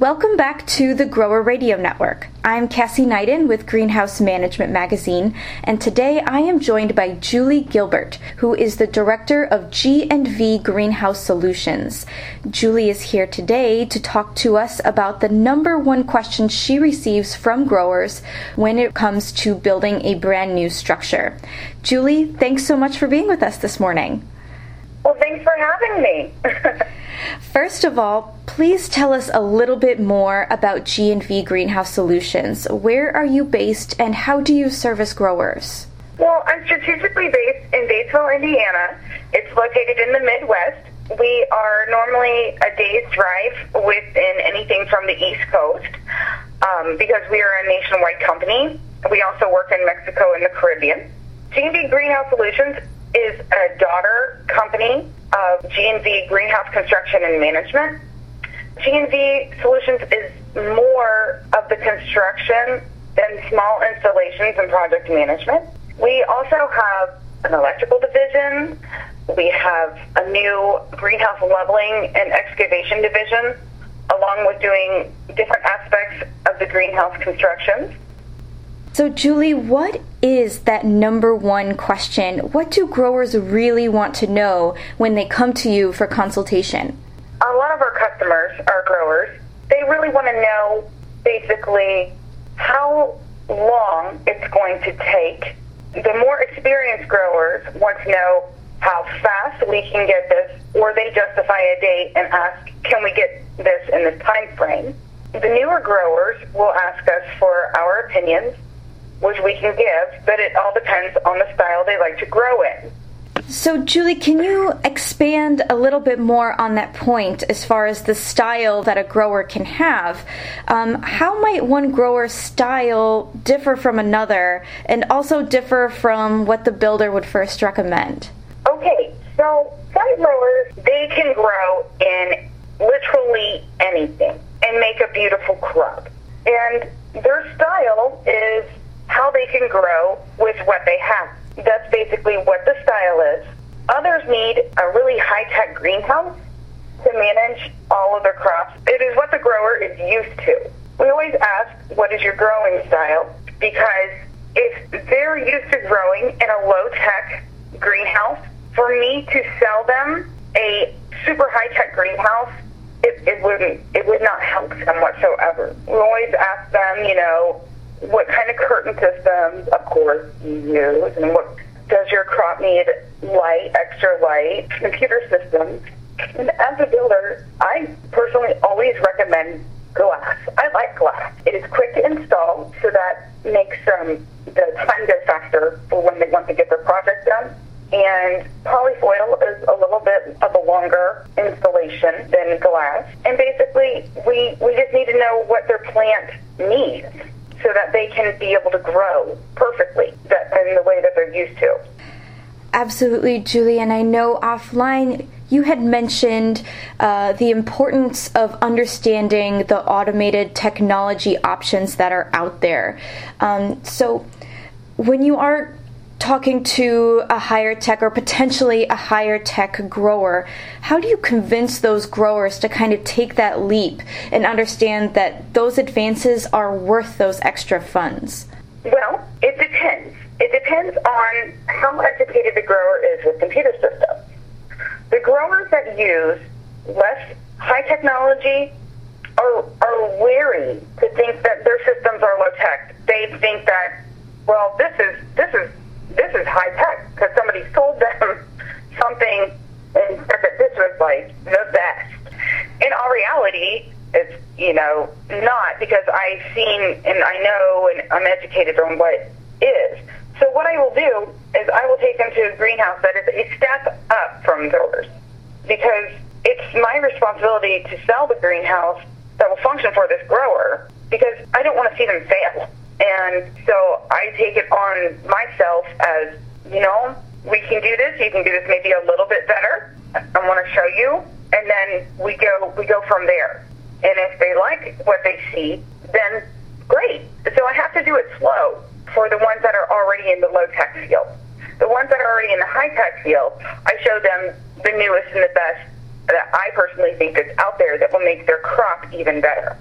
Welcome back to the Grower Radio Network. I'm Cassie Neiden with Greenhouse Management Magazine, and today I am joined by Julie Gilbert, who is the director of G&V Greenhouse Solutions. Julie is here today to talk to us about the number one question she receives from growers when it comes to building a brand new structure. Julie, thanks so much for being with us this morning. Well, thanks for having me. First of all, please tell us a little bit more about G&V Greenhouse Solutions. Where are you based and how do you service growers? Well, I'm strategically based in Batesville, Indiana. It's located in the Midwest. We are normally a day's drive within anything from the East Coast um, because we are a nationwide company. We also work in Mexico and the Caribbean. G&V Greenhouse Solutions is a daughter company of G&V Greenhouse Construction and Management. G&V Solutions is more of the construction than small installations and project management. We also have an electrical division. We have a new greenhouse leveling and excavation division, along with doing different aspects of the greenhouse constructions. So, Julie, what is that number one question? What do growers really want to know when they come to you for consultation? A lot of our customers are growers. They really want to know basically how long it's going to take. The more experienced growers want to know how fast we can get this, or they justify a date and ask, can we get this in this time frame? The newer growers will ask us for our opinions which we can give, but it all depends on the style they like to grow in. So, Julie, can you expand a little bit more on that point as far as the style that a grower can have? Um, how might one grower's style differ from another and also differ from what the builder would first recommend? Okay, so some growers, they can grow in literally anything and make a beautiful crop. And their style is how they can grow with what they have. That's basically what the style is. Others need a really high-tech greenhouse to manage all of their crops. It is what the grower is used to. We always ask, what is your growing style? Because if they're used to growing in a low-tech greenhouse, for me to sell them a super high-tech greenhouse, it, it wouldn't, it would not help them whatsoever. We always ask what kind of curtain systems, of course, you use, and what does your crop need light, extra light, computer systems. And as a builder, I personally always recommend glass. I like glass. It is quick to install, so that makes um, the time go faster for when they want to get their project done. And polyfoil is a little bit of a longer installation than glass. And basically, we, we just need to know what their plant needs so that they can be able to grow perfectly that, in the way that they're used to. Absolutely, Julie. And I know offline you had mentioned uh, the importance of understanding the automated technology options that are out there. Um, so, when you are talking to a higher tech or potentially a higher tech grower, how do you convince those growers to kind of take that leap and understand that those advances are worth those extra funds? Well, it depends. It depends on how educated the grower is with computer systems. The growers that use less high technology are, are wary to think that their systems are low tech. They think that, well, this is this is this is high tech because somebody sold them something and said that this was like the best. In all reality, it's you know not because I've seen and I know and I'm educated on what is. So what I will do is I will take them to a greenhouse that is a step up from theirs because it's my responsibility to sell the greenhouse that will function for this grower because I don't want to see them fail. And so I take it on myself as, you know, we can do this. You can do this maybe a little bit better. I want to show you, and then we go we go from there. And if they like what they see, then great. So I have to do it slow for the ones that are already in the low tech field. The ones that are already in the high tech field, I show them the newest and the best that I personally think is out there that will make their crop even better.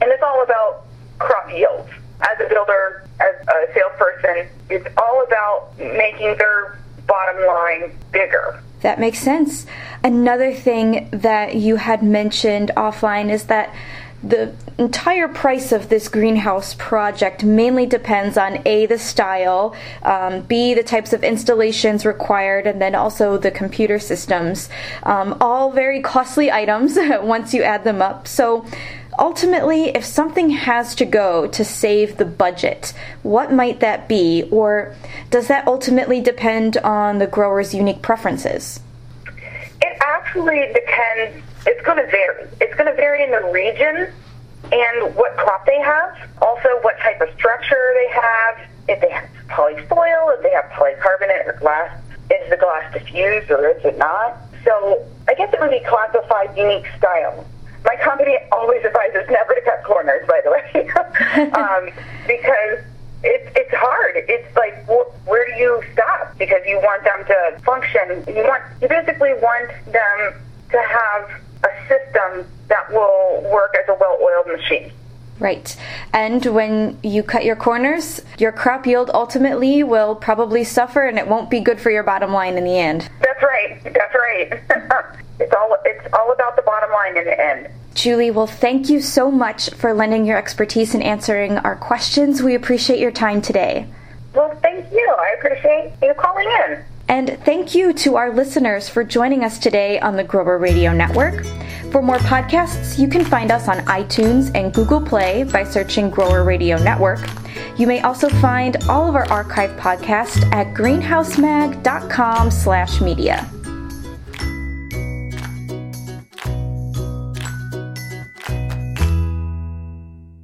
And it's all about crop yields. As a builder, as a salesperson, it's all about making their bottom line bigger. That makes sense. Another thing that you had mentioned offline is that the entire price of this greenhouse project mainly depends on A, the style, um, B, the types of installations required, and then also the computer systems. Um, all very costly items once you add them up. So, ultimately, if something has to go to save the budget, what might that be? Or does that ultimately depend on the grower's unique preferences? It actually depends. It's going to vary. It's going to vary in the region and what crop they have. Also, what type of structure they have. If they have polyfoil, if they have polycarbonate or glass. Is the glass diffused or is it not? So I guess it would be classified unique style. My company always advises never to cut corners, by the way, um, because it's it's hard. It's like wh- where do you stop? Because you want them to function. You want you basically want them to have a system that will work as a well-oiled machine. Right. And when you cut your corners, your crop yield ultimately will probably suffer and it won't be good for your bottom line in the end. That's right. That's right. it's all it's all about the bottom line in the end. Julie, well, thank you so much for lending your expertise and answering our questions. We appreciate your time today. Well, thank you. I appreciate you calling in. And thank you to our listeners for joining us today on the Grower Radio Network. For more podcasts, you can find us on iTunes and Google Play by searching Grower Radio Network. You may also find all of our archive podcasts at greenhousemag.com slash media.